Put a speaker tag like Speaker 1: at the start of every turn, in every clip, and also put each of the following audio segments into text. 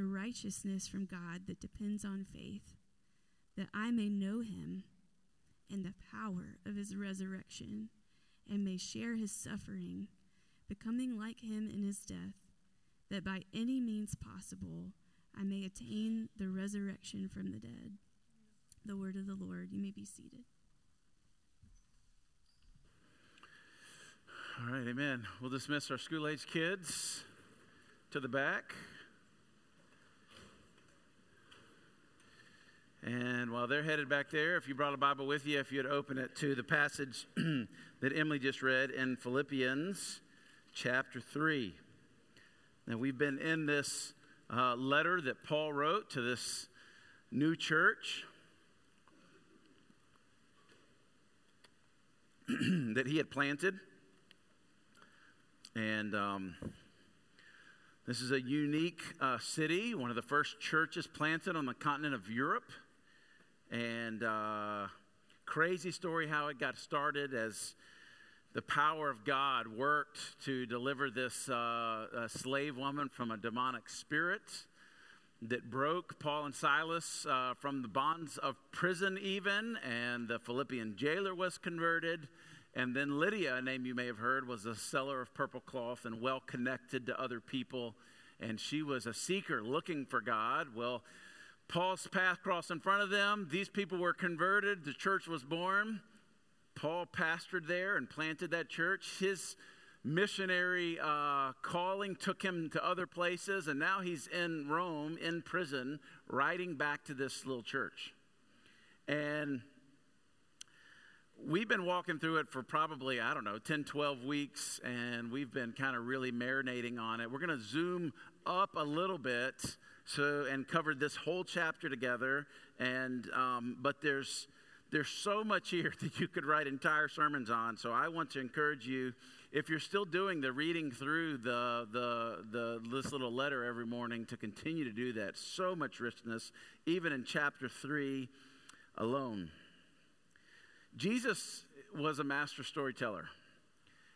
Speaker 1: the righteousness from God that depends on faith, that I may know him and the power of his resurrection, and may share his suffering, becoming like him in his death, that by any means possible I may attain the resurrection from the dead. The word of the Lord. You may be seated.
Speaker 2: All right, amen. We'll dismiss our school age kids to the back. And while they're headed back there, if you brought a Bible with you, if you'd open it to the passage that Emily just read in Philippians chapter 3. Now, we've been in this uh, letter that Paul wrote to this new church that he had planted. And um, this is a unique uh, city, one of the first churches planted on the continent of Europe. And uh, crazy story how it got started as the power of God worked to deliver this uh, slave woman from a demonic spirit that broke Paul and Silas uh, from the bonds of prison, even, and the Philippian jailer was converted. And then Lydia, a name you may have heard, was a seller of purple cloth and well connected to other people. And she was a seeker looking for God. Well, Paul's path crossed in front of them. These people were converted. The church was born. Paul pastored there and planted that church. His missionary uh, calling took him to other places, and now he's in Rome in prison, writing back to this little church. And we've been walking through it for probably, I don't know, 10, 12 weeks, and we've been kind of really marinating on it. We're going to zoom up a little bit so and cover this whole chapter together. And um, but there's there's so much here that you could write entire sermons on. So I want to encourage you, if you're still doing the reading through the the the this little letter every morning, to continue to do that. So much richness, even in chapter three alone. Jesus was a master storyteller,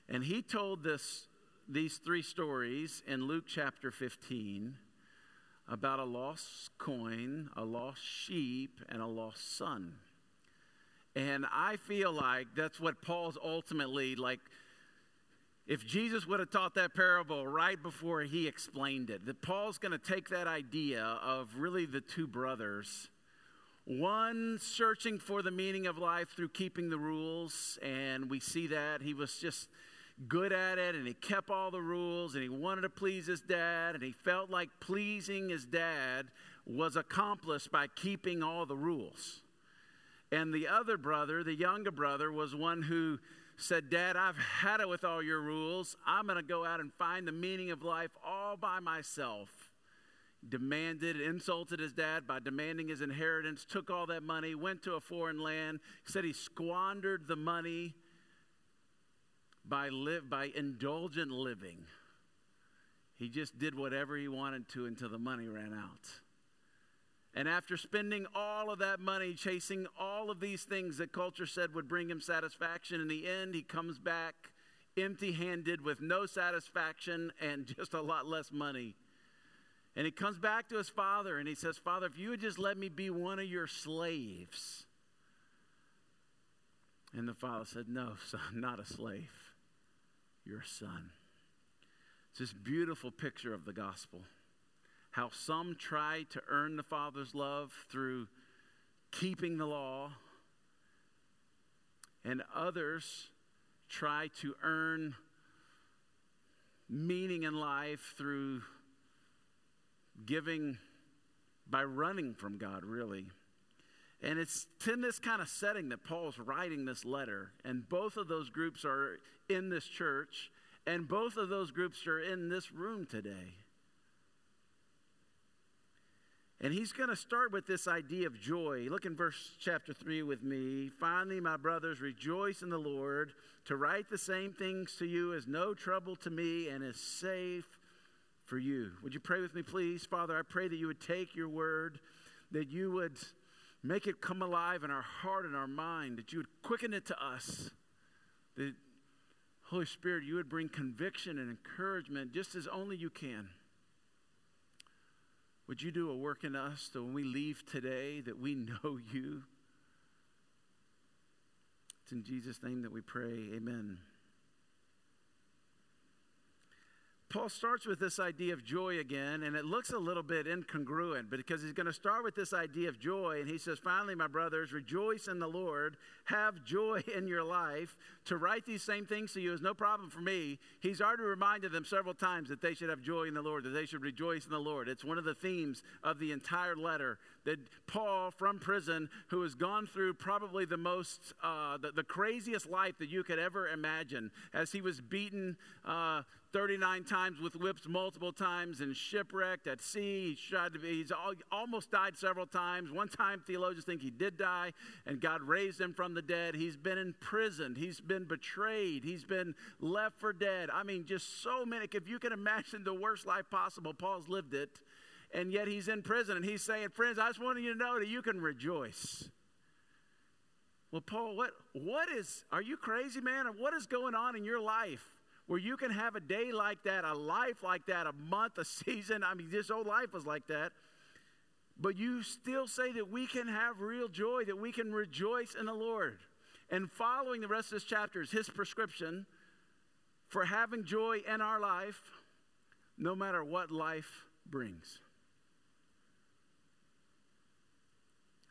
Speaker 2: and he told this these three stories in Luke chapter 15 about a lost coin, a lost sheep, and a lost son. And I feel like that's what Paul's ultimately like. If Jesus would have taught that parable right before he explained it, that Paul's going to take that idea of really the two brothers, one searching for the meaning of life through keeping the rules, and we see that he was just good at it and he kept all the rules and he wanted to please his dad and he felt like pleasing his dad was accomplished by keeping all the rules. And the other brother, the younger brother, was one who said, Dad, I've had it with all your rules. I'm going to go out and find the meaning of life all by myself. Demanded, insulted his dad by demanding his inheritance, took all that money, went to a foreign land, said he squandered the money by, live, by indulgent living. He just did whatever he wanted to until the money ran out. And after spending all of that money chasing all of these things that culture said would bring him satisfaction, in the end, he comes back empty handed with no satisfaction and just a lot less money. And he comes back to his father and he says, Father, if you would just let me be one of your slaves. And the father said, No, son, not a slave. You're a son. It's this beautiful picture of the gospel. How some try to earn the Father's love through keeping the law, and others try to earn meaning in life through giving by running from God, really. And it's in this kind of setting that Paul's writing this letter. And both of those groups are in this church, and both of those groups are in this room today. And he's going to start with this idea of joy. Look in verse chapter 3 with me. Finally, my brothers, rejoice in the Lord. To write the same things to you is no trouble to me and is safe for you. Would you pray with me, please? Father, I pray that you would take your word, that you would make it come alive in our heart and our mind, that you would quicken it to us, that Holy Spirit, you would bring conviction and encouragement just as only you can. Would you do a work in us that when we leave today that we know you? It's in Jesus' name that we pray. Amen. Paul starts with this idea of joy again, and it looks a little bit incongruent because he's going to start with this idea of joy, and he says, Finally, my brothers, rejoice in the Lord, have joy in your life. To write these same things to you is no problem for me. He's already reminded them several times that they should have joy in the Lord, that they should rejoice in the Lord. It's one of the themes of the entire letter that Paul from prison, who has gone through probably the most, uh, the, the, craziest life that you could ever imagine, as he was beaten. Uh, 39 times with whips multiple times and shipwrecked at sea. He tried to be, he's almost died several times. One time, theologians think he did die, and God raised him from the dead. He's been imprisoned. He's been betrayed. He's been left for dead. I mean, just so many. If you can imagine the worst life possible, Paul's lived it. And yet he's in prison, and he's saying, Friends, I just want you to know that you can rejoice. Well, Paul, what, what is, are you crazy, man? What is going on in your life? Where you can have a day like that, a life like that, a month, a season. I mean, this whole life was like that. But you still say that we can have real joy, that we can rejoice in the Lord. And following the rest of this chapter is his prescription for having joy in our life, no matter what life brings.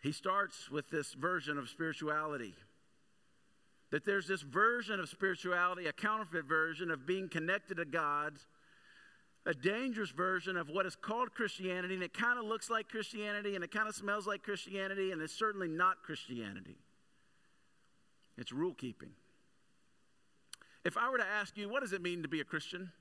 Speaker 2: He starts with this version of spirituality that there's this version of spirituality, a counterfeit version of being connected to God, a dangerous version of what is called Christianity, and it kind of looks like Christianity, and it kind of smells like Christianity, and it's certainly not Christianity. It's rule keeping. If I were to ask you, what does it mean to be a Christian?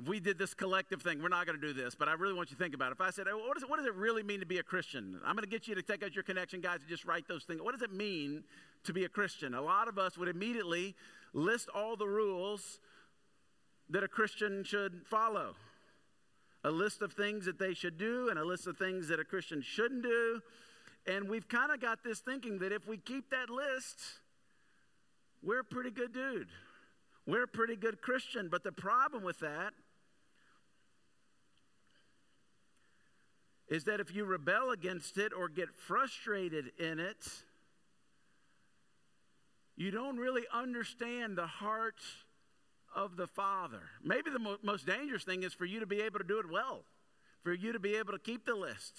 Speaker 2: If we did this collective thing, we're not going to do this, but I really want you to think about it. If I said, what, what does it really mean to be a Christian? I'm going to get you to take out your connection, guys, and just write those things. What does it mean to be a Christian? A lot of us would immediately list all the rules that a Christian should follow a list of things that they should do and a list of things that a Christian shouldn't do. And we've kind of got this thinking that if we keep that list, we're a pretty good dude. We're a pretty good Christian. But the problem with that is that if you rebel against it or get frustrated in it, you don't really understand the heart of the Father. Maybe the mo- most dangerous thing is for you to be able to do it well, for you to be able to keep the list.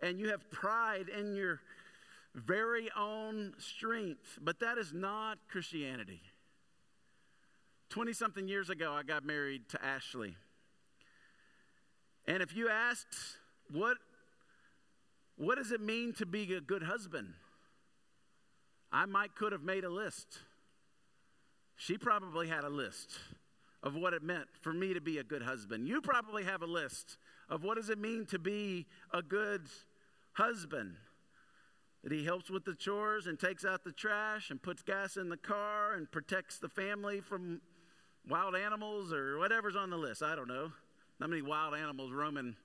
Speaker 2: And you have pride in your very own strength. But that is not Christianity. 20 something years ago, I got married to Ashley. And if you asked, what, what does it mean to be a good husband? I might could have made a list. She probably had a list of what it meant for me to be a good husband. You probably have a list of what does it mean to be a good husband. That he helps with the chores and takes out the trash and puts gas in the car and protects the family from wild animals or whatever's on the list. I don't know. Not many wild animals roaming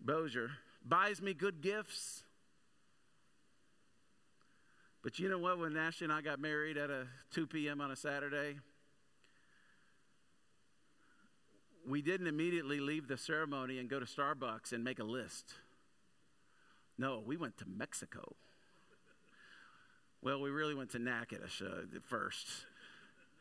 Speaker 2: Bossier? buys me good gifts. But you know what? When Ashley and I got married at a 2 p.m. on a Saturday, we didn't immediately leave the ceremony and go to Starbucks and make a list. No, we went to Mexico. Well, we really went to Natchitoches uh, first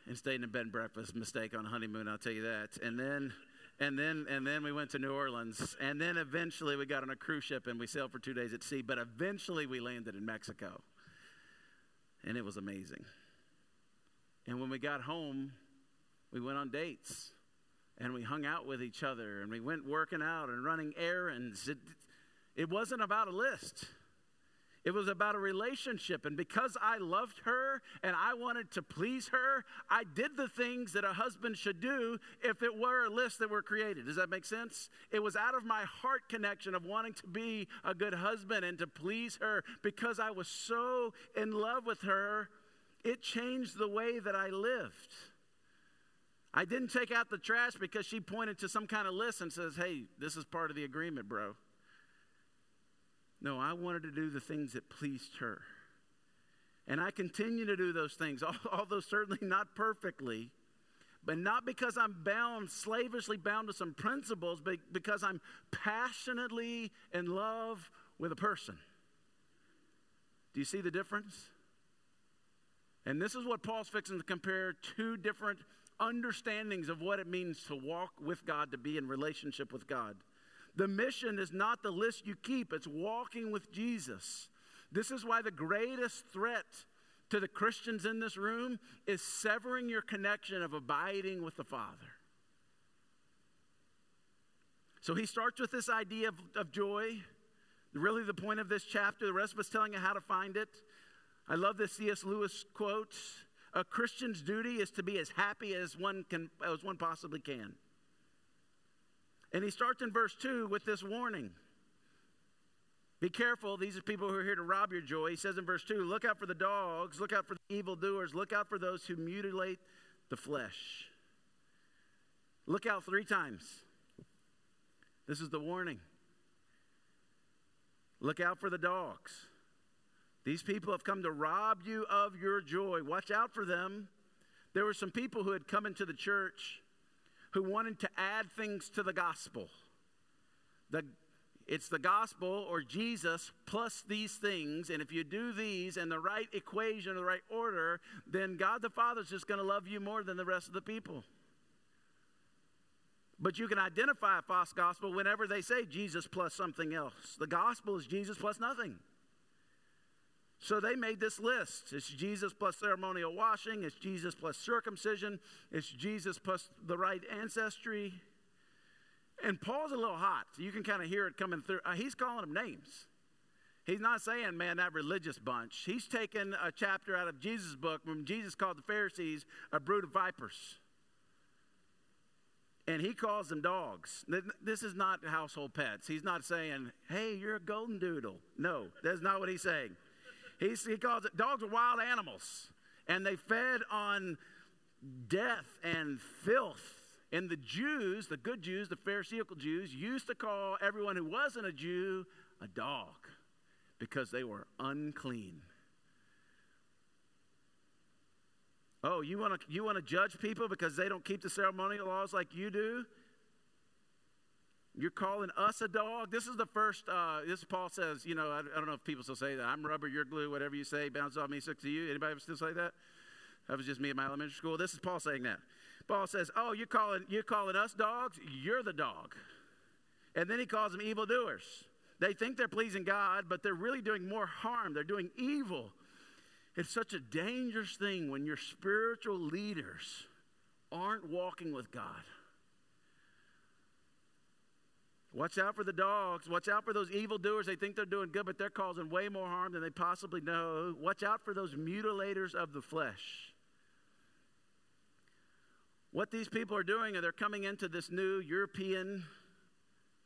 Speaker 2: and stayed in a bed and breakfast. Mistake on honeymoon, I'll tell you that. And then, and then, and then we went to New Orleans. And then eventually we got on a cruise ship and we sailed for two days at sea. But eventually we landed in Mexico, and it was amazing. And when we got home, we went on dates and we hung out with each other and we went working out and running errands. It, it wasn't about a list. It was about a relationship. And because I loved her and I wanted to please her, I did the things that a husband should do if it were a list that were created. Does that make sense? It was out of my heart connection of wanting to be a good husband and to please her because I was so in love with her. It changed the way that I lived. I didn't take out the trash because she pointed to some kind of list and says, hey, this is part of the agreement, bro. No, I wanted to do the things that pleased her. And I continue to do those things, although certainly not perfectly, but not because I'm bound, slavishly bound to some principles, but because I'm passionately in love with a person. Do you see the difference? And this is what Paul's fixing to compare two different understandings of what it means to walk with God, to be in relationship with God. The mission is not the list you keep, it's walking with Jesus. This is why the greatest threat to the Christians in this room is severing your connection of abiding with the Father. So he starts with this idea of, of joy. Really, the point of this chapter, the rest of us telling you how to find it. I love this C.S. Lewis quote A Christian's duty is to be as happy as one, can, as one possibly can. And he starts in verse 2 with this warning. Be careful, these are people who are here to rob your joy. He says in verse 2 Look out for the dogs, look out for the evildoers, look out for those who mutilate the flesh. Look out three times. This is the warning. Look out for the dogs. These people have come to rob you of your joy. Watch out for them. There were some people who had come into the church who wanted to add things to the gospel. The, it's the gospel or Jesus plus these things. And if you do these in the right equation, or the right order, then God the Father is just going to love you more than the rest of the people. But you can identify a false gospel whenever they say Jesus plus something else. The gospel is Jesus plus nothing. So they made this list. It's Jesus plus ceremonial washing, it's Jesus plus circumcision, it's Jesus plus the right ancestry. And Paul's a little hot. You can kind of hear it coming through. Uh, he's calling them names. He's not saying, man, that religious bunch. He's taken a chapter out of Jesus' book when Jesus called the Pharisees a brood of vipers. And he calls them dogs. This is not household pets. He's not saying, hey, you're a golden doodle. No, that's not what he's saying. He's, he calls it dogs are wild animals, and they fed on death and filth. And the Jews, the good Jews, the Pharisaical Jews, used to call everyone who wasn't a Jew a dog because they were unclean. Oh, you want to you want to judge people because they don't keep the ceremonial laws like you do? You're calling us a dog? This is the first, uh, this Paul says, you know, I, I, don't know if people still say that. I'm rubber, you're glue, whatever you say, bounce off me, sticks to you. Anybody still say that? That was just me at my elementary school. This is Paul saying that. Paul says, oh, you're calling, you're calling us dogs? You're the dog. And then he calls them evildoers. They think they're pleasing God, but they're really doing more harm. They're doing evil. It's such a dangerous thing when your spiritual leaders aren't walking with God. Watch out for the dogs. Watch out for those evildoers. They think they're doing good, but they're causing way more harm than they possibly know. Watch out for those mutilators of the flesh. What these people are doing, are they're coming into this new European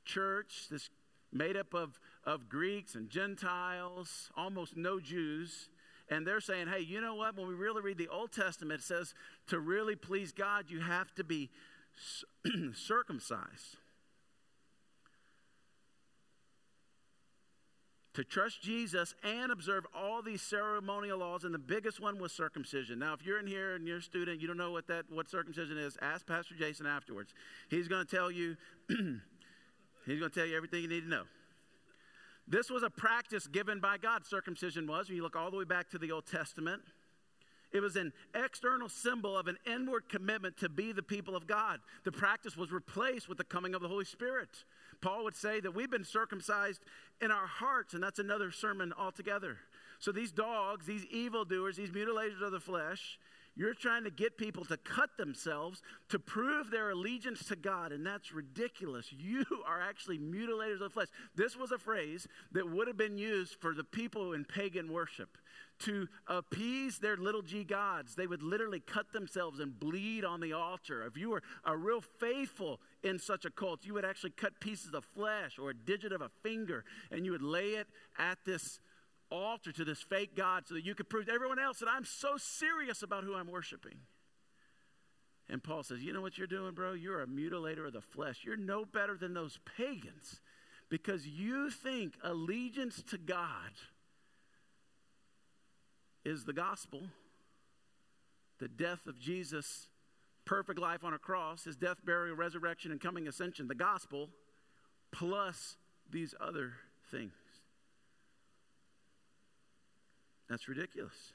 Speaker 2: church, this made up of, of Greeks and Gentiles, almost no Jews. And they're saying, hey, you know what? When we really read the Old Testament, it says to really please God, you have to be circumcised. To trust Jesus and observe all these ceremonial laws, and the biggest one was circumcision. Now, if you're in here and you're a student, you don't know what that what circumcision is. Ask Pastor Jason afterwards. He's going to tell you. he's going to tell you everything you need to know. This was a practice given by God. Circumcision was. When you look all the way back to the Old Testament, it was an external symbol of an inward commitment to be the people of God. The practice was replaced with the coming of the Holy Spirit. Paul would say that we've been circumcised in our hearts, and that's another sermon altogether. So these dogs, these evildoers, these mutilators of the flesh, you're trying to get people to cut themselves to prove their allegiance to God, and that's ridiculous. You are actually mutilators of the flesh. This was a phrase that would have been used for the people in pagan worship to appease their little g gods. They would literally cut themselves and bleed on the altar. If you were a real faithful in such a cult, you would actually cut pieces of flesh or a digit of a finger and you would lay it at this altar to this fake God so that you could prove to everyone else that I'm so serious about who I'm worshiping. And Paul says, You know what you're doing, bro? You're a mutilator of the flesh. You're no better than those pagans because you think allegiance to God is the gospel, the death of Jesus, perfect life on a cross, his death, burial, resurrection, and coming ascension, the gospel, plus these other things. That's ridiculous.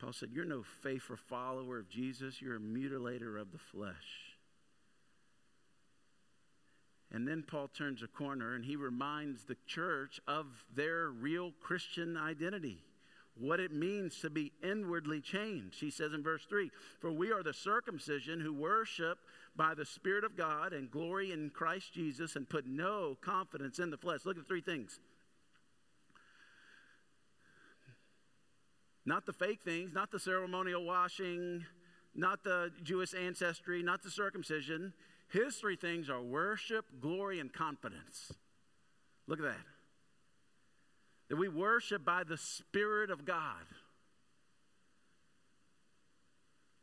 Speaker 2: Paul said, You're no faithful follower of Jesus, you're a mutilator of the flesh. And then Paul turns a corner and he reminds the church of their real Christian identity, what it means to be inwardly changed. He says in verse 3 For we are the circumcision who worship by the Spirit of God and glory in Christ Jesus and put no confidence in the flesh. Look at three things. Not the fake things, not the ceremonial washing, not the Jewish ancestry, not the circumcision. His three things are worship, glory, and confidence. Look at that. That we worship by the Spirit of God.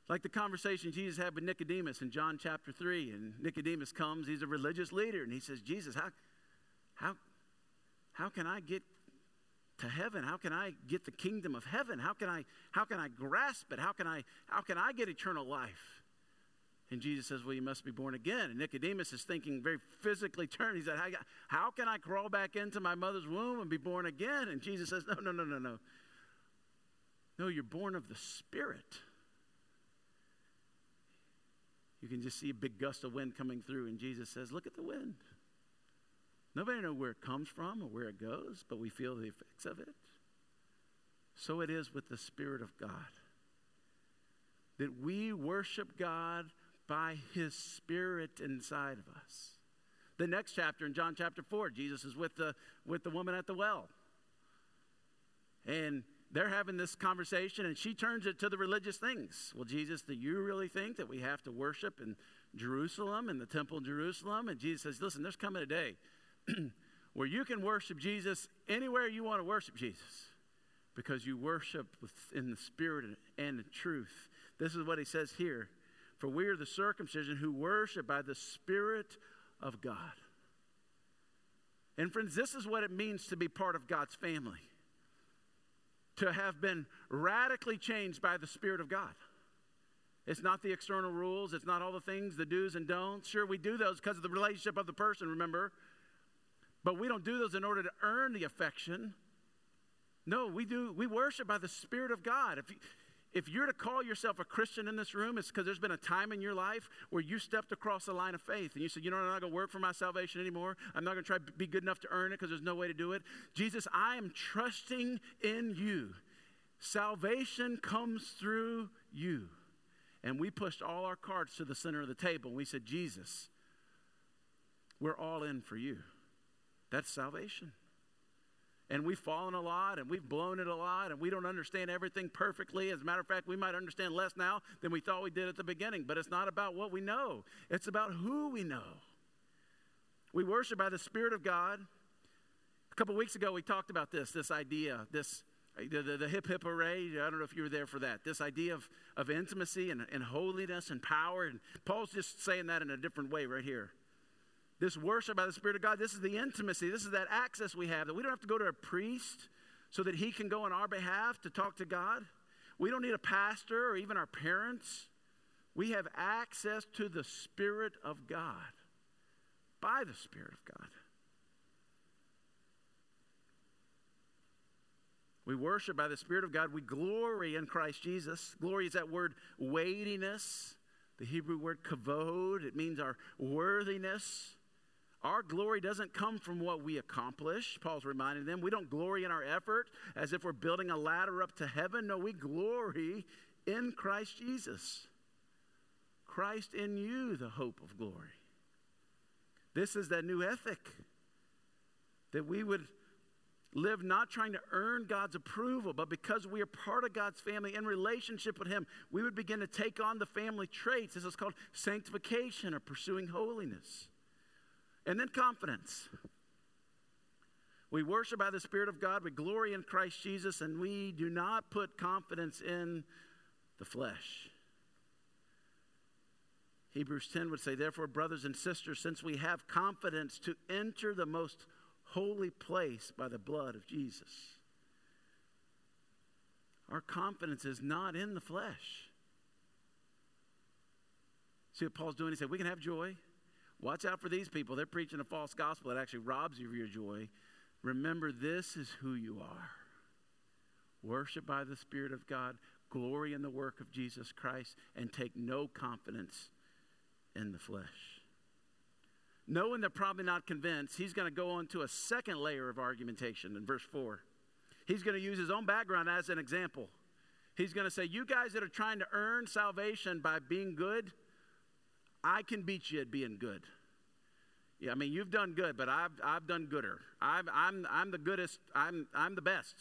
Speaker 2: Like the conversation Jesus had with Nicodemus in John chapter 3. And Nicodemus comes, he's a religious leader, and he says, Jesus, how, how, how can I get to heaven? How can I get the kingdom of heaven? How can I, how can I grasp it? How can I, how can I get eternal life? And Jesus says, Well, you must be born again. And Nicodemus is thinking very physically turned. He said, How can I crawl back into my mother's womb and be born again? And Jesus says, No, no, no, no, no. No, you're born of the Spirit. You can just see a big gust of wind coming through, and Jesus says, Look at the wind. Nobody knows where it comes from or where it goes, but we feel the effects of it. So it is with the Spirit of God. That we worship God by his spirit inside of us. The next chapter in John chapter 4, Jesus is with the, with the woman at the well. And they're having this conversation, and she turns it to the religious things. Well, Jesus, do you really think that we have to worship in Jerusalem, in the temple in Jerusalem? And Jesus says, Listen, there's coming a day where you can worship Jesus anywhere you want to worship Jesus because you worship in the spirit and the truth. This is what he says here for we are the circumcision who worship by the Spirit of God. And friends, this is what it means to be part of God's family. To have been radically changed by the Spirit of God. It's not the external rules, it's not all the things, the do's and don'ts. Sure, we do those because of the relationship of the person, remember? But we don't do those in order to earn the affection. No, we do we worship by the Spirit of God. If you, if you're to call yourself a Christian in this room, it's because there's been a time in your life where you stepped across the line of faith and you said, You know, I'm not going to work for my salvation anymore. I'm not going to try to be good enough to earn it because there's no way to do it. Jesus, I am trusting in you. Salvation comes through you. And we pushed all our cards to the center of the table and we said, Jesus, we're all in for you. That's salvation. And we've fallen a lot and we've blown it a lot and we don't understand everything perfectly. As a matter of fact, we might understand less now than we thought we did at the beginning. But it's not about what we know, it's about who we know. We worship by the Spirit of God. A couple weeks ago, we talked about this this idea, this. The, the, the, hip hip array. I don't know if you were there for that. This idea of, of intimacy and, and holiness and power. And Paul's just saying that in a different way right here. This worship by the Spirit of God, this is the intimacy, this is that access we have that we don't have to go to a priest so that he can go on our behalf to talk to God. We don't need a pastor or even our parents. We have access to the Spirit of God by the Spirit of God. We worship by the Spirit of God. We glory in Christ Jesus. Glory is that word weightiness, the Hebrew word kavod. It means our worthiness. Our glory doesn't come from what we accomplish. Paul's reminding them we don't glory in our effort as if we're building a ladder up to heaven. No, we glory in Christ Jesus. Christ in you, the hope of glory. This is that new ethic that we would live not trying to earn God's approval, but because we are part of God's family in relationship with Him, we would begin to take on the family traits. This is called sanctification or pursuing holiness. And then confidence. We worship by the Spirit of God, we glory in Christ Jesus, and we do not put confidence in the flesh. Hebrews 10 would say, Therefore, brothers and sisters, since we have confidence to enter the most holy place by the blood of Jesus, our confidence is not in the flesh. See what Paul's doing? He said, We can have joy. Watch out for these people. They're preaching a false gospel that actually robs you of your joy. Remember, this is who you are. Worship by the Spirit of God, glory in the work of Jesus Christ, and take no confidence in the flesh. Knowing they're probably not convinced, he's going to go on to a second layer of argumentation in verse 4. He's going to use his own background as an example. He's going to say, You guys that are trying to earn salvation by being good, I can beat you at being good. Yeah, I mean, you've done good, but I've, I've done gooder. i am I'm, I'm the goodest, I'm, I'm the best.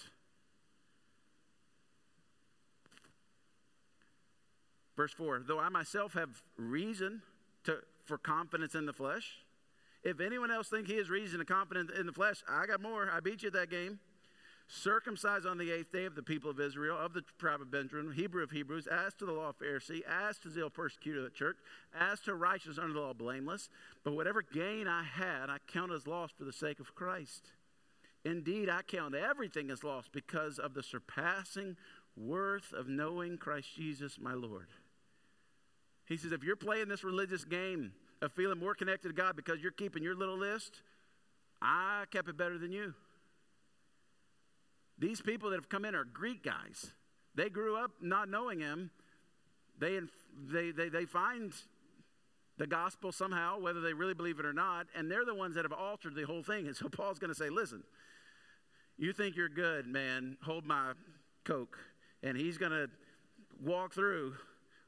Speaker 2: Verse 4 Though I myself have reason to, for confidence in the flesh, if anyone else think he has reason to confidence in the flesh, I got more. I beat you at that game circumcised on the eighth day of the people of Israel, of the tribe of Benjamin, Hebrew of Hebrews, as to the law of Pharisee, as to zeal persecutor of the church, as to righteousness under the law blameless. But whatever gain I had, I count as loss for the sake of Christ. Indeed, I count everything as loss because of the surpassing worth of knowing Christ Jesus my Lord. He says, if you're playing this religious game of feeling more connected to God because you're keeping your little list, I kept it better than you. These people that have come in are Greek guys. They grew up not knowing him. They, they, they, they find the gospel somehow, whether they really believe it or not, and they're the ones that have altered the whole thing. And so Paul's going to say, listen, you think you're good, man, hold my Coke. And he's going to walk through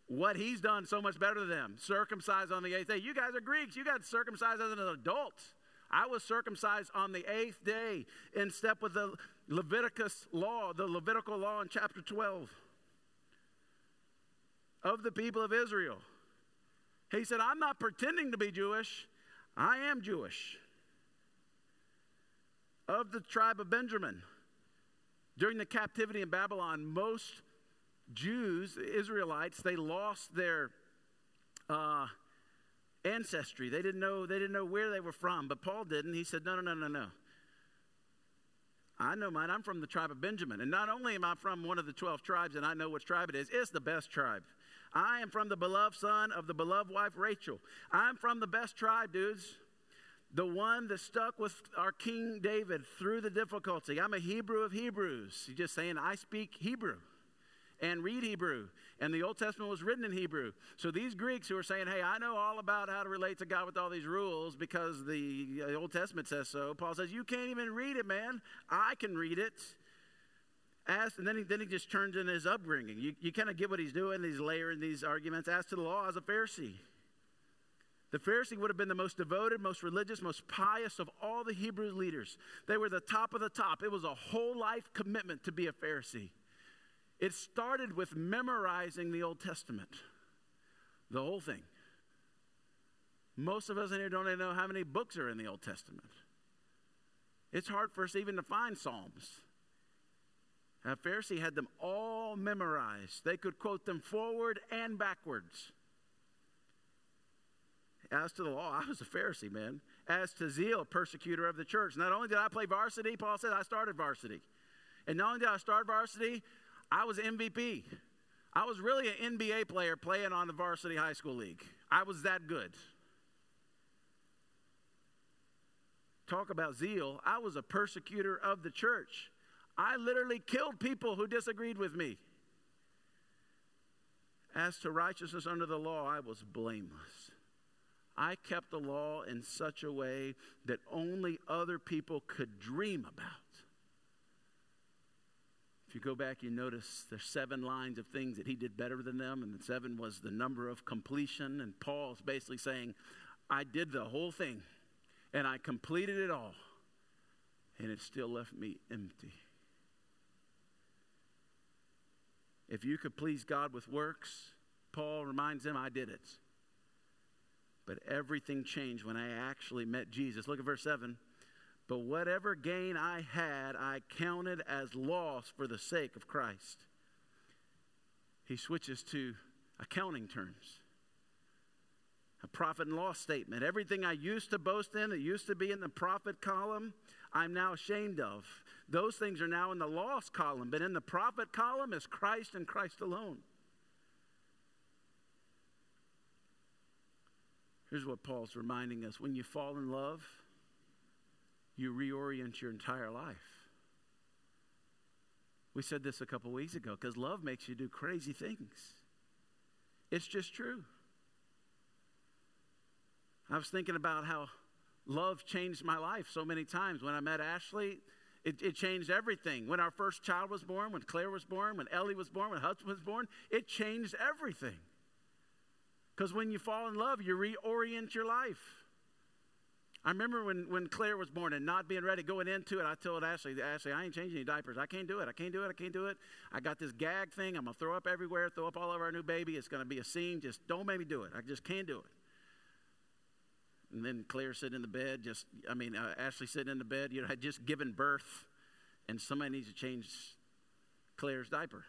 Speaker 2: what he's done so much better than them. Circumcised on the eighth day. You guys are Greeks. You got circumcised as an adult. I was circumcised on the eighth day in step with the Leviticus law, the Levitical law in chapter 12 of the people of Israel. He said, I'm not pretending to be Jewish, I am Jewish. Of the tribe of Benjamin. During the captivity in Babylon, most Jews, Israelites, they lost their uh, ancestry. They didn't know they didn't know where they were from, but Paul didn't. He said, "No, no, no, no, no. I know mine. I'm from the tribe of Benjamin. And not only am I from one of the 12 tribes and I know which tribe it is, it's the best tribe. I am from the beloved son of the beloved wife Rachel. I'm from the best tribe, dudes. The one that stuck with our King David through the difficulty. I'm a Hebrew of Hebrews. He's just saying, I speak Hebrew and read Hebrew. And the Old Testament was written in Hebrew. So these Greeks who are saying, hey, I know all about how to relate to God with all these rules because the Old Testament says so, Paul says, you can't even read it, man. I can read it. As, and then he, then he just turns in his upbringing. You, you kind of get what he's doing. He's layering these arguments. As to the law, as a Pharisee. The Pharisee would have been the most devoted, most religious, most pious of all the Hebrew leaders. They were the top of the top. It was a whole life commitment to be a Pharisee. It started with memorizing the Old Testament, the whole thing. Most of us in here don't even know how many books are in the Old Testament. It's hard for us even to find Psalms. A Pharisee had them all memorized. They could quote them forward and backwards. As to the law, I was a Pharisee, man. As to zeal, persecutor of the church. Not only did I play varsity, Paul said I started varsity. And not only did I start varsity, I was MVP. I was really an NBA player playing on the varsity high school league. I was that good. Talk about zeal. I was a persecutor of the church. I literally killed people who disagreed with me. As to righteousness under the law, I was blameless. I kept the law in such a way that only other people could dream about. If you go back, you notice there's seven lines of things that he did better than them, and the seven was the number of completion. And Paul's basically saying, I did the whole thing, and I completed it all, and it still left me empty. If you could please God with works, Paul reminds them, I did it. But everything changed when I actually met Jesus. Look at verse 7. But whatever gain I had, I counted as loss for the sake of Christ. He switches to accounting terms. A profit and loss statement. Everything I used to boast in, that used to be in the profit column, I'm now ashamed of. Those things are now in the loss column, but in the profit column is Christ and Christ alone. Here's what Paul's reminding us when you fall in love, you reorient your entire life. We said this a couple weeks ago because love makes you do crazy things. It's just true. I was thinking about how love changed my life so many times. When I met Ashley, it, it, changed everything. When our first child was born, when Claire was born, when Ellie was born, when Hudson was born, it changed everything. Because when you fall in love, you reorient your life. I remember when, when Claire was born and not being ready going into it, I told Ashley, Ashley, I ain't changing any diapers. I can't do it. I can't do it. I can't do it. I got this gag thing. I'm going to throw up everywhere, throw up all over our new baby. It's going to be a scene. Just don't make me do it. I just can't do it. And then Claire sitting in the bed, just, I mean, uh, Ashley sitting in the bed, you know, had just given birth, and somebody needs to change Claire's diaper.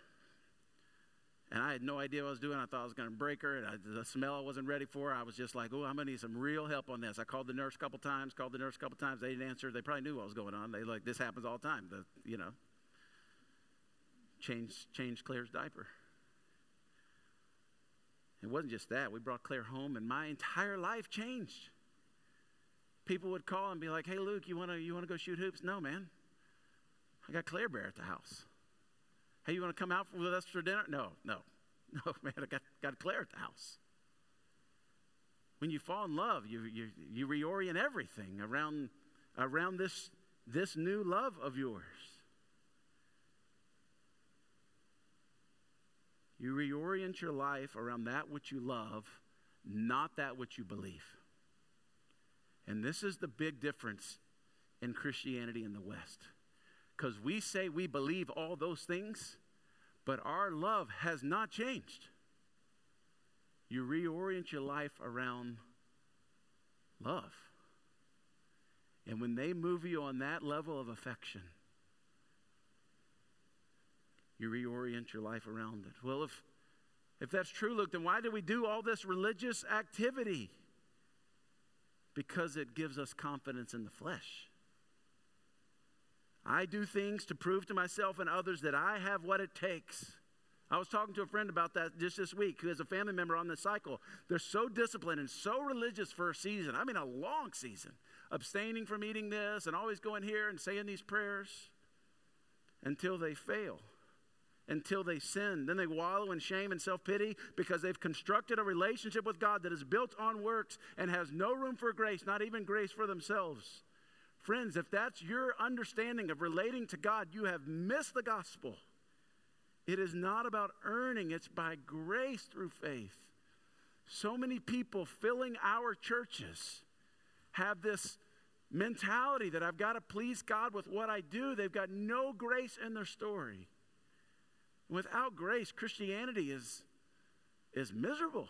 Speaker 2: And I had no idea what I was doing. I thought I was going to break her, and I, the smell I wasn't ready for. I was just like, oh, I'm going to need some real help on this. I called the nurse a couple times, called the nurse a couple times. They didn't answer. They probably knew what was going on. They like, this happens all the time. The, you know, change, change Claire's diaper. It wasn't just that. We brought Claire home, and my entire life changed. People would call and be like, hey, Luke, you want to you wanna go shoot hoops? No, man. I got Claire Bear at the house. Hey, you want to come out with us for dinner? No, no, no, man. I got, got Claire at the house. When you fall in love, you, you, you reorient everything around, around this, this new love of yours. You reorient your life around that which you love, not that which you believe. And this is the big difference in Christianity in the West. Because we say we believe all those things, but our love has not changed. You reorient your life around love. And when they move you on that level of affection, you reorient your life around it. Well, if, if that's true, look, then why do we do all this religious activity? Because it gives us confidence in the flesh. I do things to prove to myself and others that I have what it takes. I was talking to a friend about that just this week who has a family member on the cycle. They're so disciplined and so religious for a season. I mean, a long season. Abstaining from eating this and always going here and saying these prayers until they fail, until they sin. Then they wallow in shame and self pity because they've constructed a relationship with God that is built on works and has no room for grace, not even grace for themselves. Friends, if that's your understanding of relating to God, you have missed the gospel. It is not about earning, it's by grace through faith. So many people filling our churches have this mentality that I've got to please God with what I do. They've got no grace in their story. Without grace, Christianity is, is miserable.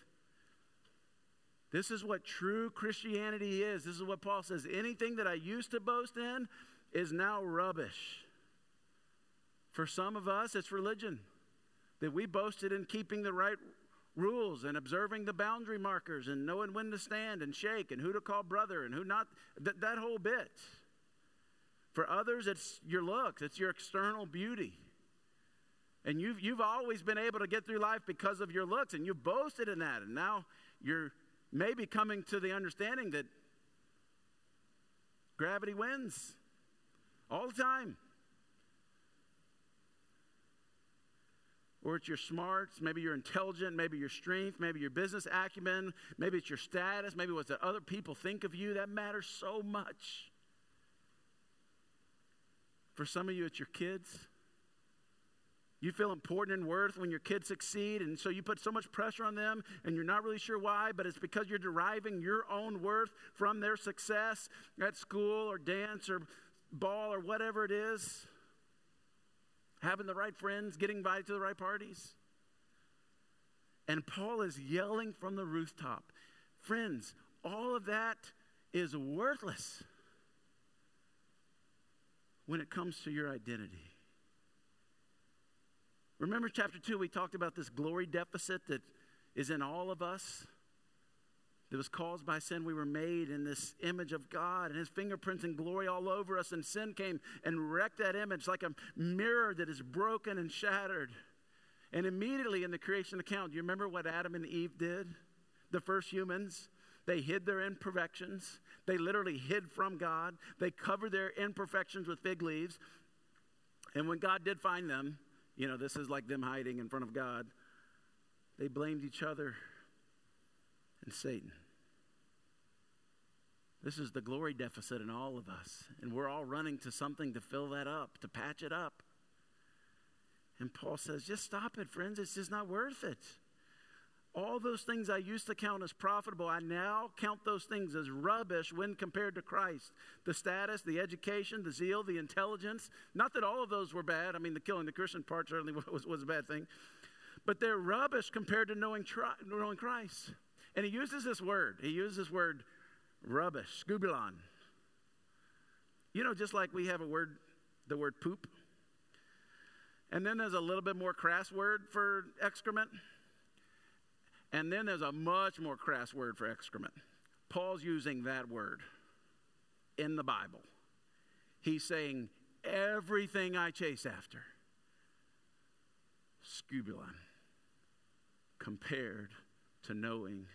Speaker 2: This is what true Christianity is. This is what Paul says. Anything that I used to boast in is now rubbish. For some of us, it's religion. That we boasted in keeping the right rules and observing the boundary markers and knowing when to stand and shake and who to call brother and who not. Th- that whole bit. For others, it's your looks, it's your external beauty. And you've, you've always been able to get through life because of your looks, and you've boasted in that. And now you're maybe coming to the understanding that gravity wins all the time. or it's your smarts, maybe you're intelligent, maybe your strength, maybe your business acumen, maybe it's your status, maybe what the other people think of you. That matters so much. For some of you, it's your kids. You feel important and worth when your kids succeed, and so you put so much pressure on them, and you're not really sure why, but it's because you're deriving your own worth from their success at school or dance or ball or whatever it is having the right friends, getting invited to the right parties. And Paul is yelling from the rooftop Friends, all of that is worthless when it comes to your identity. Remember, chapter 2, we talked about this glory deficit that is in all of us that was caused by sin. We were made in this image of God and his fingerprints and glory all over us. And sin came and wrecked that image like a mirror that is broken and shattered. And immediately in the creation account, you remember what Adam and Eve did? The first humans, they hid their imperfections. They literally hid from God. They covered their imperfections with fig leaves. And when God did find them, you know, this is like them hiding in front of God, they blamed each other and Satan. This is the glory deficit in all of us. And we're all running to something to fill that up, to patch it up. And Paul says, just stop it, friends. It's just not worth it. All those things I used to count as profitable, I now count those things as rubbish when compared to Christ. The status, the education, the zeal, the intelligence. Not that all of those were bad. I mean, the killing the Christian part certainly was, was a bad thing. But they're rubbish compared to knowing, tri- knowing Christ. And he uses this word. He uses this word rubbish, skubalon. You know, just like we have a word, the word poop. And then there's a little bit more crass word for excrement. And then there's a much more crass word for excrement. Paul's using that word in the Bible. He's saying, everything I chase after, skubalon, compared to knowing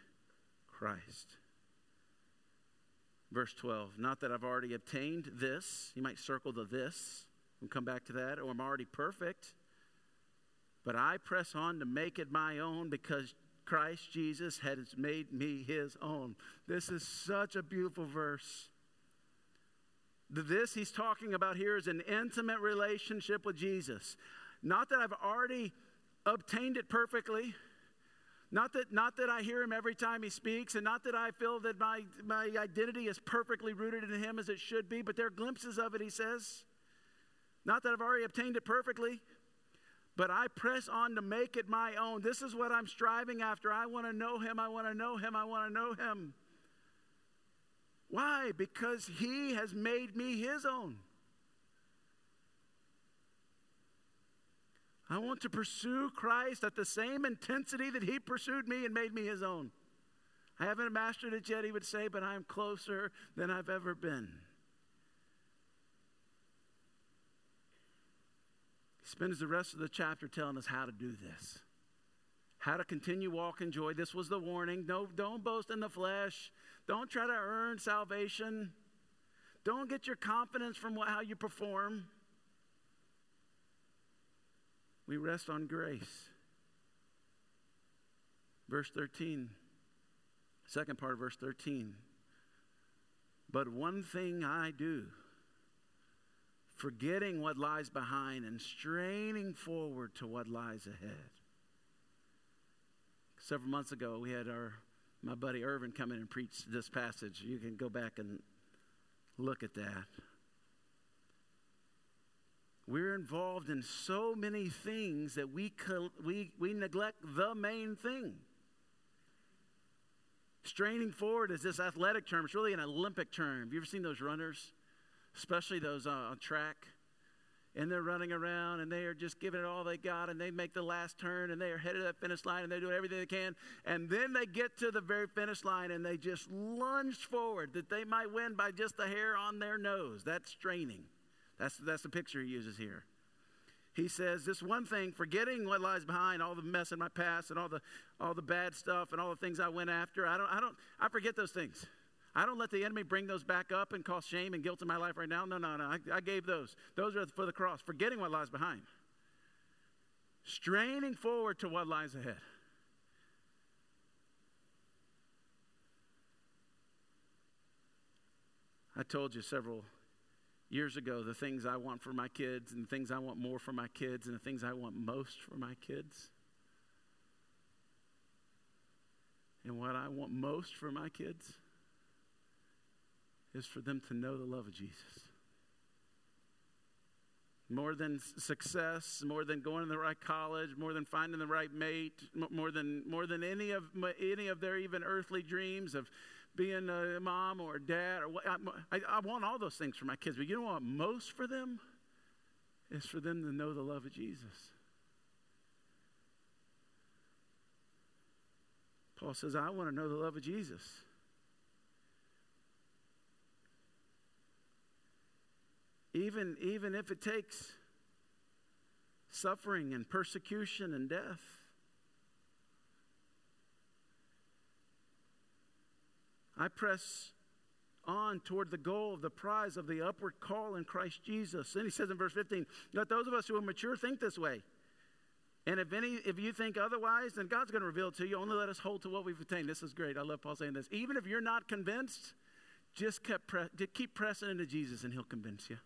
Speaker 2: Christ. Verse 12, not that I've already obtained this. You might circle the this and come back to that, or I'm already perfect. But I press on to make it my own because Christ Jesus has made me his own. This is such a beautiful verse. This he's talking about here is an intimate relationship with Jesus. Not that I've already obtained it perfectly, not that, not that I hear him every time he speaks, and not that I feel that my, my identity is perfectly rooted in him as it should be, but there are glimpses of it, he says. Not that I've already obtained it perfectly, but I press on to make it my own. This is what I'm striving after. I want to know him. I want to know him. I want to know him. Why? Because he has made me his own. I want to pursue Christ at the same intensity that He pursued me and made me His own. I haven't mastered it yet, He would say, but I'm closer than I've ever been. Spends the rest of the chapter telling us how to do this. How to continue walking joy. This was the warning. No, don't boast in the flesh. Don't try to earn salvation. Don't get your confidence from what, how you perform. We rest on grace. Verse 13, second part of verse 13. But one thing I do, forgetting what lies behind and straining forward to what lies ahead. Several months ago, we had our my buddy Irvin come in and preach this passage. You can go back and look at that. We're involved in so many things that we, we, we neglect the main thing. Straining forward is this athletic term. It's really an Olympic term. Have you ever seen those runners? Especially those on track. And they're running around and they are just giving it all they got and they make the last turn and they are headed to that finish line and they're doing everything they can. And then they get to the very finish line and they just lunge forward that they might win by just the hair on their nose. That's straining. That's, that's the picture he uses here. He says, This one thing, forgetting what lies behind, all the mess in my past and all the, all the bad stuff and all the things I went after, I don't, I don't, I forget those things. I don't let the enemy bring those back up and cause shame and guilt in my life right now. No, no, no. I, I gave those. Those are for the cross, forgetting what lies behind. Straining forward to what lies ahead. I told you several years ago the things I want for my kids and the things I want more for my kids and the things I want most for my kids. And what I want most for my kids is for them to know the love of Jesus. More than success, more than going to the right college, more than finding the right mate, more than, more than any, of, any of their even earthly dreams of being a mom or a dad or what. I, I, want all those things for my kids, but you know what most for them is for them to know the love of Jesus. Paul says, I want to know the love of Jesus. Even, even if it takes suffering and persecution and death. I press on toward the goal of the prize of the upward call in Christ Jesus. And he says in verse 15, let those of us who are mature think this way. And if any if you think otherwise, then God's going to reveal it to you. Only let us hold to what we've attained. This is great. I love Paul saying this. Even if you're not convinced, just pre- keep pressing into Jesus and he'll convince you.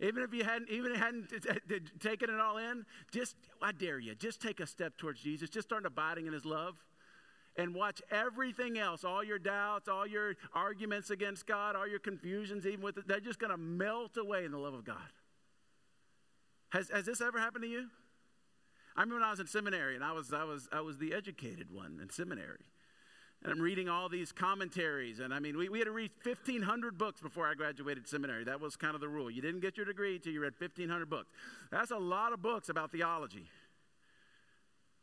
Speaker 2: Even if you hadn't even if hadn't taken it all in, just I dare you, just take a step towards Jesus. Just start abiding in his love and watch everything else, all your doubts, all your arguments against God, all your confusions, even with it, they're just going to melt away in the love of God. Has, has this ever happened to you? I remember when I was in seminary and I was, I was, I was the educated one in seminary. And I'm reading all these commentaries. And I mean, we, we had to read 1,500 books before I graduated seminary. That was kind of the rule. You didn't get your degree until you read 1,500 books. That's a lot of books about theology.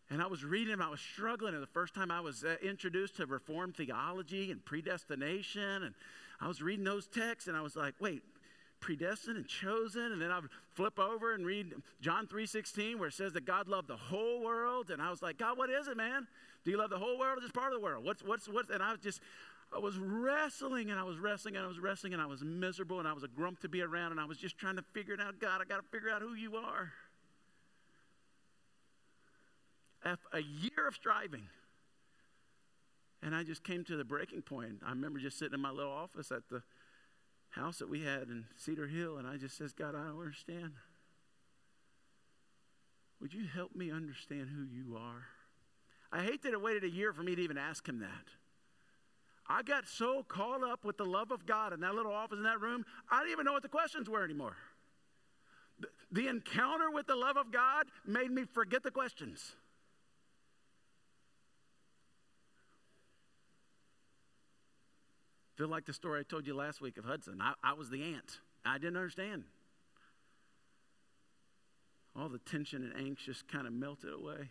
Speaker 2: And I was reading them, I was struggling. And the first time I was uh, introduced to Reformed theology and predestination, and I was reading those texts, and I was like, wait, predestined and chosen and then i would flip over and read john 3.16 where it says that god loved the whole world and i was like god what is it man do you love the whole world or just part of the world what's what's what's and i was just i was wrestling and i was wrestling and i was wrestling and i was miserable and i was a grump to be around and i was just trying to figure it out god i got to figure out who you are After a year of striving. And I just came to the breaking point. I remember just sitting in my little office at the house that we had in Cedar Hill, and I just says, God, I don't understand. Would you help me understand who you are? I hate that it waited a year for me to even ask him that. I got so caught up with the love of God in that little office in that room, I didn't even know what the questions were anymore. The, the encounter with the love of God made me forget the questions. Feel like the story I told you last week of Hudson. I, I was the ant. I didn't understand. All the tension and just kind of melted away.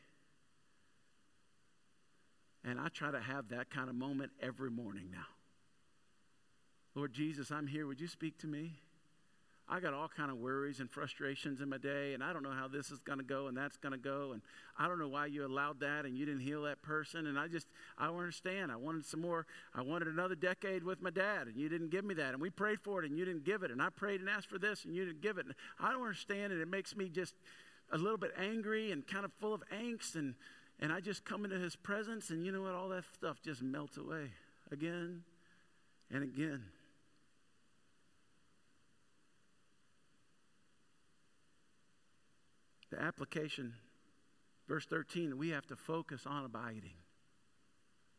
Speaker 2: And I try to have that kind of moment every morning now. Lord Jesus, I'm here. Would you speak to me? I got all kind of worries and frustrations in my day, and I don't know how this is going to go and that's going to go, and I don't know why you allowed that and you didn't heal that person, and I just I don't understand. I wanted some more. I wanted another decade with my dad, and you didn't give me that, and we prayed for it, and you didn't give it, and I prayed and asked for this, and you didn't give it. And I don't understand, and it makes me just a little bit angry and kind of full of angst, and and I just come into His presence, and you know what? All that stuff just melts away again and again. The application, verse 13, we have to focus on abiding.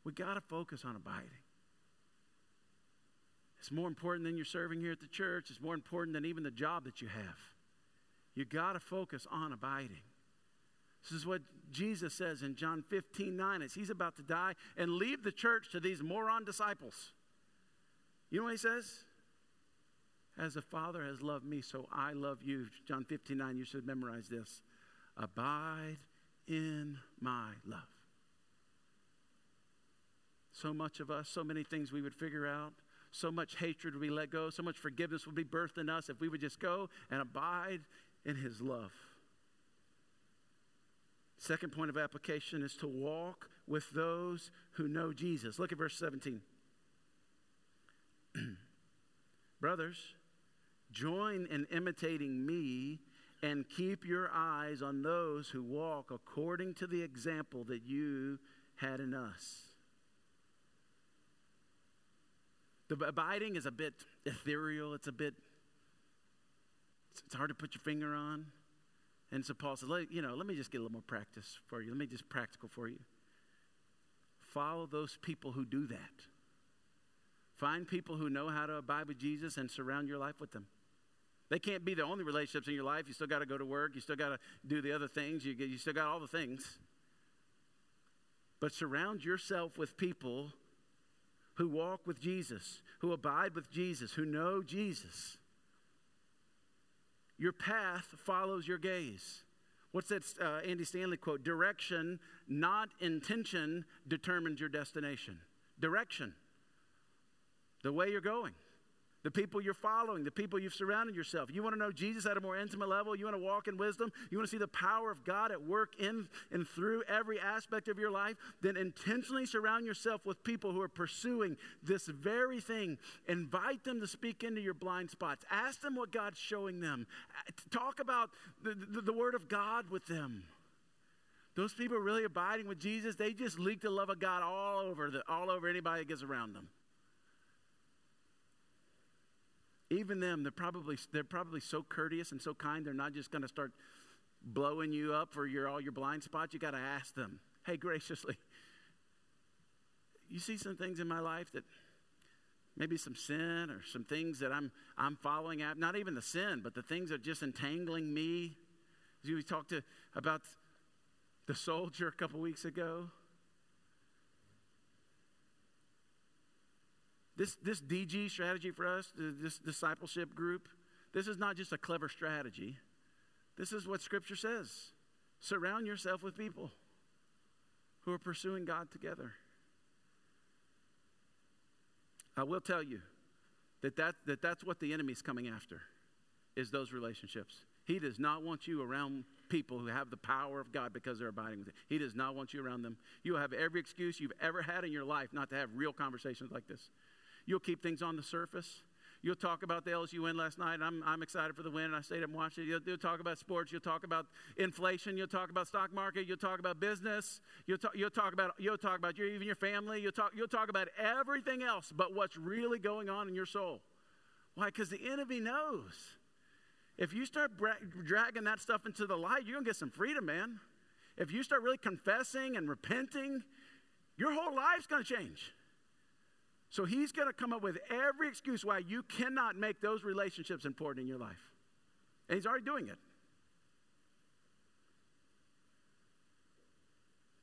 Speaker 2: We got to focus on abiding. It's more important than you're serving here at the church. It's more important than even the job that you have. You got to focus on abiding. This is what Jesus says in John 15 9 as he's about to die and leave the church to these moron disciples. You know what he says? As the Father has loved me, so I love you. John 15 9, you should memorize this. Abide in my love. So much of us, so many things we would figure out, so much hatred would be let go, so much forgiveness would be birthed in us if we would just go and abide in his love. Second point of application is to walk with those who know Jesus. Look at verse 17. Brothers, join in imitating me and keep your eyes on those who walk according to the example that you had in us. The abiding is a bit ethereal, it's a bit, it's hard to put your finger on. And so Paul says, let, you know, let me just get a little more practice for you. Let me just practical for you. Follow those people who do that. Find people who know how to abide with Jesus and surround your life with them. They can't be the only relationships in your life. You still got to go to work. You still got to do the other things. You, you still got all the things. But surround yourself with people who walk with Jesus, who abide with Jesus, who know Jesus. Your path follows your gaze. What's that uh, Andy Stanley quote? Direction, not intention, determines your destination. Direction, the way you're going the people you're following, the people you've surrounded yourself. You want to know Jesus at a more intimate level? You want to walk in wisdom? You want to see the power of God at work in and through every aspect of your life? Then intentionally surround yourself with people who are pursuing this very thing. Invite them to speak into your blind spots. Ask them what God's showing them. Talk about the, the, the Word of God with them. Those people really abiding with Jesus, they just leak the love of God all over, the, all over anybody that gets around them even them, they're probably, they're probably so courteous and so kind, they're not just going to start blowing you up for your, all your blind spots. You got to ask them, hey, graciously, you see some things in my life that maybe some sin or some things that I'm, I'm following at, not even the sin, but the things that are just entangling me. We talked to, about the soldier a couple weeks ago. This, this DG strategy for us, this discipleship group, this is not just a clever strategy. This is what Scripture says. Surround yourself with people who are pursuing God together. I will tell you that, that, that that's what the enemy's coming after is those relationships. He does not want you around people who have the power of God because they're abiding with Him. He does not want you around them. You have every excuse you've ever had in your life not to have real conversations like this. You'll keep things on the surface. You'll talk about the LSU win last night. I'm, I'm excited for the win, and I stayed up and watched it. You'll, you'll, talk about sports. You'll talk about inflation. You'll talk about stock market. You'll talk about business. You'll, talk, you'll talk about you'll talk about your, even your family. You'll talk you'll talk about everything else but what's really going on in your soul. Why? Because the enemy knows. If you start bra- dragging that stuff into the light, you're gonna get some freedom, man. If you start really confessing and repenting, your whole life's gonna change. So he's going to come up with every excuse why you cannot make those relationships important in your life. And he's already doing it.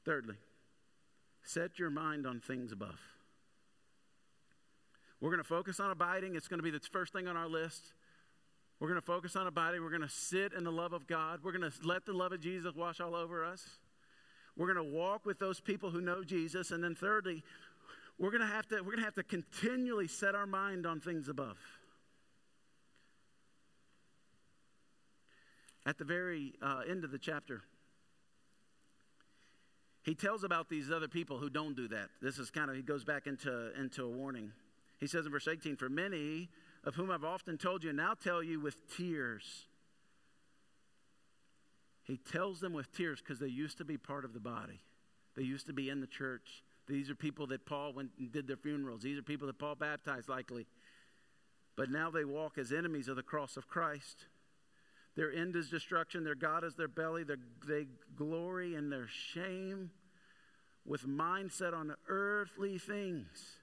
Speaker 2: Thirdly, set your mind on things above. We're going to focus on abiding. It's going to be the first thing on our list. We're going to focus on abiding. We're going to sit in the love of God. We're going to let the love of Jesus wash all over us. We're going to walk with those people who know Jesus. And then, thirdly, we're going to have to we're going to have to continually set our mind on things above. At the very uh, end of the chapter, he tells about these other people who don't do that. This is kind of he goes back into into a warning. He says in verse 18, "For many of whom I've often told you, and now tell you with tears." He tells them with tears because they used to be part of the body. They used to be in the church. These are people that Paul went and did their funerals. These are people that Paul baptized, likely. But now they walk as enemies of the cross of Christ. Their end is destruction. Their God is their belly. Their, they glory in their shame with mindset on earthly things.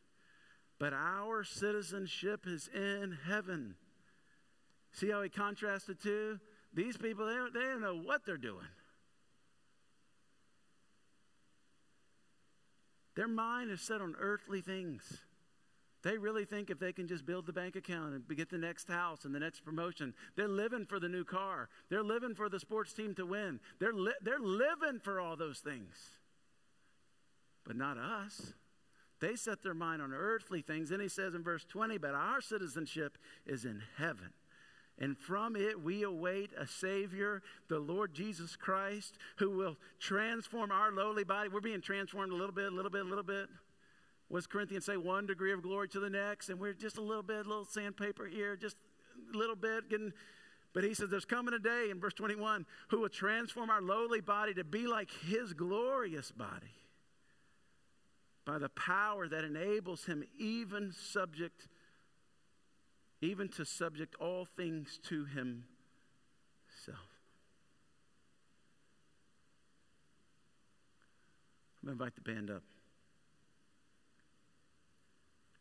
Speaker 2: But our citizenship is in heaven. See how he contrasted two? These people, they they don't know what they're doing. Their mind is set on earthly things. They really think if they can just build the bank account and get the next house and the next promotion, they're living for the new car. They're living for the sports team to win. They're, li- they're living for all those things. But not us. They set their mind on earthly things. Then he says in verse 20, but our citizenship is in heaven. And from it we await a Savior, the Lord Jesus Christ, who will transform our lowly body. We're being transformed a little bit, a little bit, a little bit. What's Corinthians say? One degree of glory to the next, and we're just a little bit, a little sandpaper here, just a little bit getting. But he says, There's coming a day in verse 21 who will transform our lowly body to be like his glorious body by the power that enables him even subject even to subject all things to himself. I'm going to invite the band up.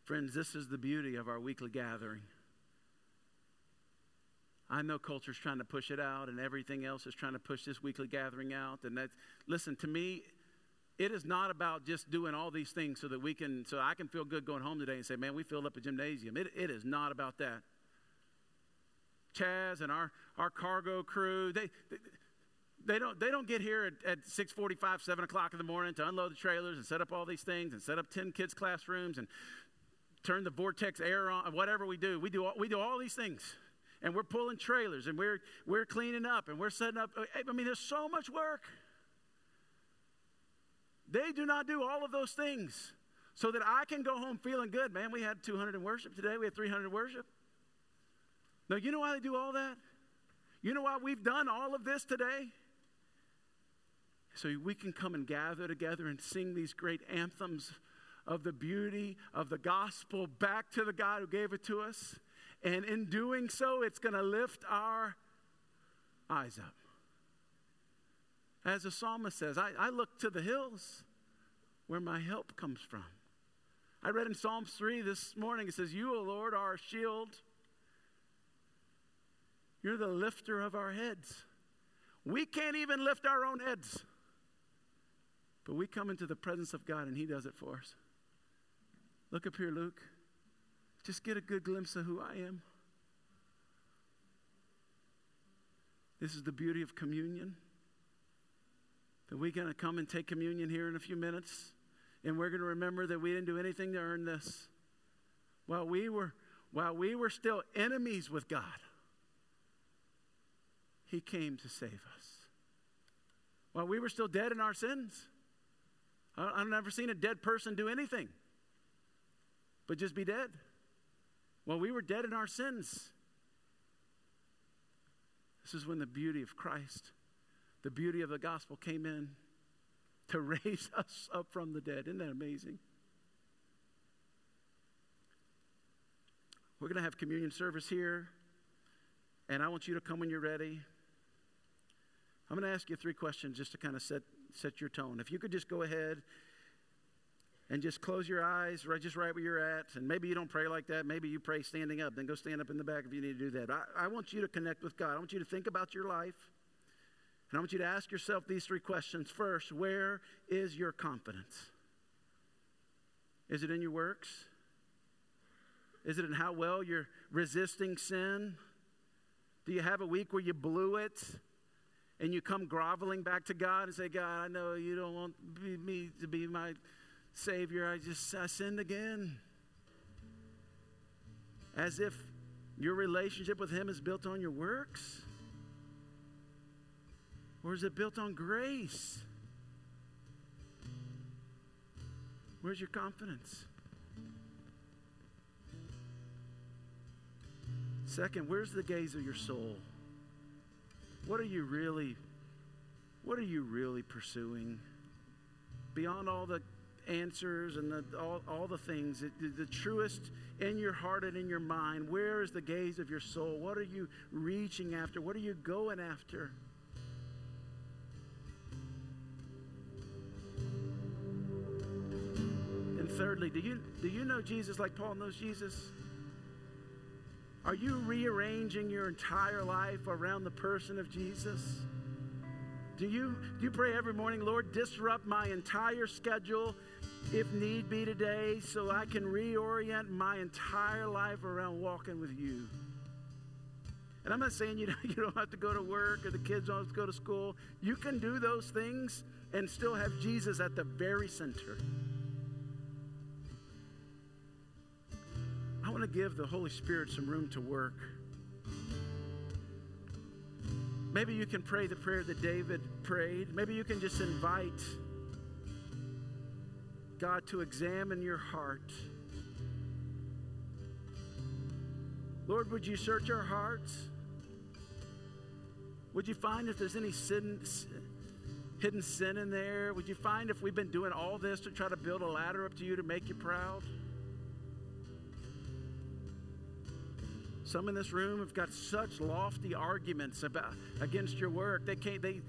Speaker 2: Friends, this is the beauty of our weekly gathering. I know culture's trying to push it out, and everything else is trying to push this weekly gathering out. And that's, listen, to me, it is not about just doing all these things so that we can, so I can feel good going home today and say, man, we filled up a gymnasium. It, it is not about that. Chaz and our, our cargo crew, they, they, they don't, they don't get here at, at 6.45, 7 o'clock in the morning to unload the trailers and set up all these things and set up 10 kids' classrooms and turn the vortex air on, whatever we do. We do all, we do all these things. And we're pulling trailers and we're, we're cleaning up and we're setting up. I mean, there's so much work. They do not do all of those things so that I can go home feeling good. Man, we had 200 in worship today, we had 300 in worship. Now, you know why they do all that? You know why we've done all of this today? So we can come and gather together and sing these great anthems of the beauty of the gospel back to the God who gave it to us. And in doing so, it's going to lift our eyes up. As the psalmist says, I, I look to the hills where my help comes from. I read in Psalms 3 this morning, it says, You, O Lord, are our shield. You're the lifter of our heads. We can't even lift our own heads. But we come into the presence of God and He does it for us. Look up here, Luke. Just get a good glimpse of who I am. This is the beauty of communion that we're going to come and take communion here in a few minutes. And we're going to remember that we didn't do anything to earn this. While we were, while we were still enemies with God, He came to save us. While we were still dead in our sins, I've never seen a dead person do anything but just be dead. While we were dead in our sins, this is when the beauty of Christ the beauty of the gospel came in to raise us up from the dead. Isn't that amazing? We're going to have communion service here, and I want you to come when you're ready. I'm going to ask you three questions just to kind of set, set your tone. If you could just go ahead and just close your eyes right just right where you're at and maybe you don't pray like that maybe you pray standing up then go stand up in the back if you need to do that I, I want you to connect with god i want you to think about your life and I want you to ask yourself these three questions. First, where is your confidence? Is it in your works? Is it in how well you're resisting sin? Do you have a week where you blew it and you come groveling back to God and say, God, I know you don't want me to be my Savior. I just I sinned again. As if your relationship with Him is built on your works? Or is it built on grace? Where's your confidence? Second, where's the gaze of your soul? What are you really what are you really pursuing? Beyond all the answers and the, all, all the things, the, the truest in your heart and in your mind. Where is the gaze of your soul? What are you reaching after? What are you going after? Thirdly, do you, do you know Jesus like Paul knows Jesus? Are you rearranging your entire life around the person of Jesus? Do you, do you pray every morning, Lord, disrupt my entire schedule if need be today so I can reorient my entire life around walking with you? And I'm not saying you don't, you don't have to go to work or the kids don't have to go to school. You can do those things and still have Jesus at the very center. To give the Holy Spirit some room to work. Maybe you can pray the prayer that David prayed. Maybe you can just invite God to examine your heart. Lord, would you search our hearts? Would you find if there's any sin, hidden sin in there? Would you find if we've been doing all this to try to build a ladder up to you to make you proud? Some in this room have got such lofty arguments about against your work. They can't they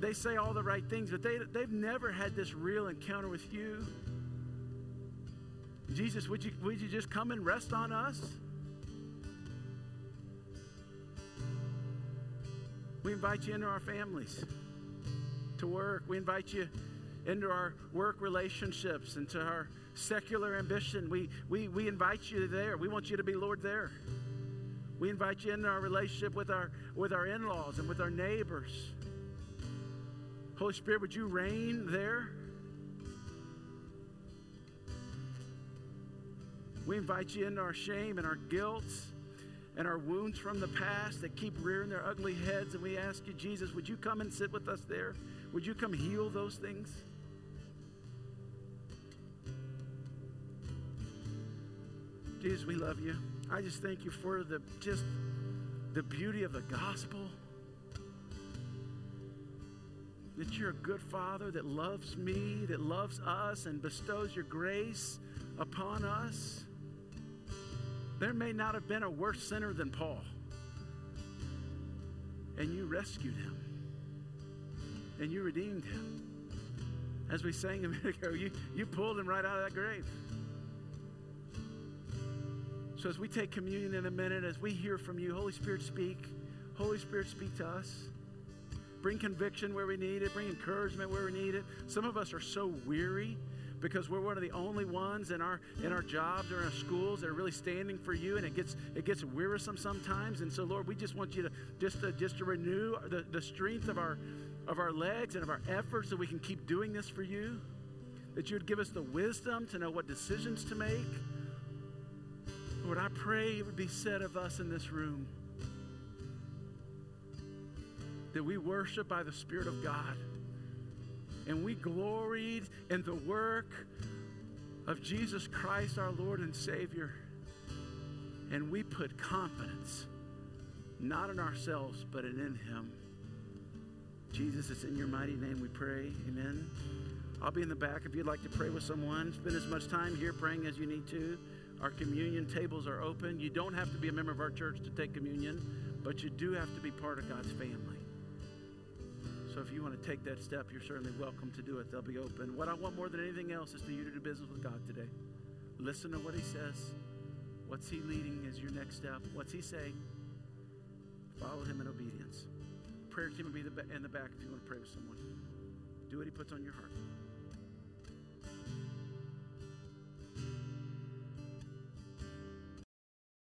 Speaker 2: they say all the right things, but they they've never had this real encounter with you. Jesus, would you would you just come and rest on us? We invite you into our families to work. We invite you into our work relationships, into our secular ambition. We, we, we invite you there. We want you to be Lord there. We invite you into our relationship with our, with our in laws and with our neighbors. Holy Spirit, would you reign there? We invite you into our shame and our guilt and our wounds from the past that keep rearing their ugly heads. And we ask you, Jesus, would you come and sit with us there? Would you come heal those things? Jesus, we love you. I just thank you for the just the beauty of the gospel. That you're a good father that loves me, that loves us, and bestows your grace upon us. There may not have been a worse sinner than Paul. And you rescued him. And you redeemed him. As we sang a minute ago, you, you pulled him right out of that grave. So as we take communion in a minute, as we hear from you, Holy Spirit, speak. Holy Spirit, speak to us. Bring conviction where we need it. Bring encouragement where we need it. Some of us are so weary because we're one of the only ones in our in our jobs or in our schools that are really standing for you, and it gets it gets wearisome sometimes. And so, Lord, we just want you to just to just to renew the, the strength of our of our legs and of our efforts so we can keep doing this for you. That you would give us the wisdom to know what decisions to make Lord, I pray it would be said of us in this room that we worship by the Spirit of God and we gloried in the work of Jesus Christ, our Lord and Savior. And we put confidence not in ourselves, but in Him. Jesus, it's in your mighty name we pray. Amen. I'll be in the back if you'd like to pray with someone. Spend as much time here praying as you need to. Our communion tables are open. You don't have to be a member of our church to take communion, but you do have to be part of God's family. So if you want to take that step, you're certainly welcome to do it. They'll be open. What I want more than anything else is for you to do business with God today. Listen to what He says. What's He leading as your next step? What's He saying? Follow Him in obedience. Prayer team will be in the back if you want to pray with someone. Do what He puts on your heart.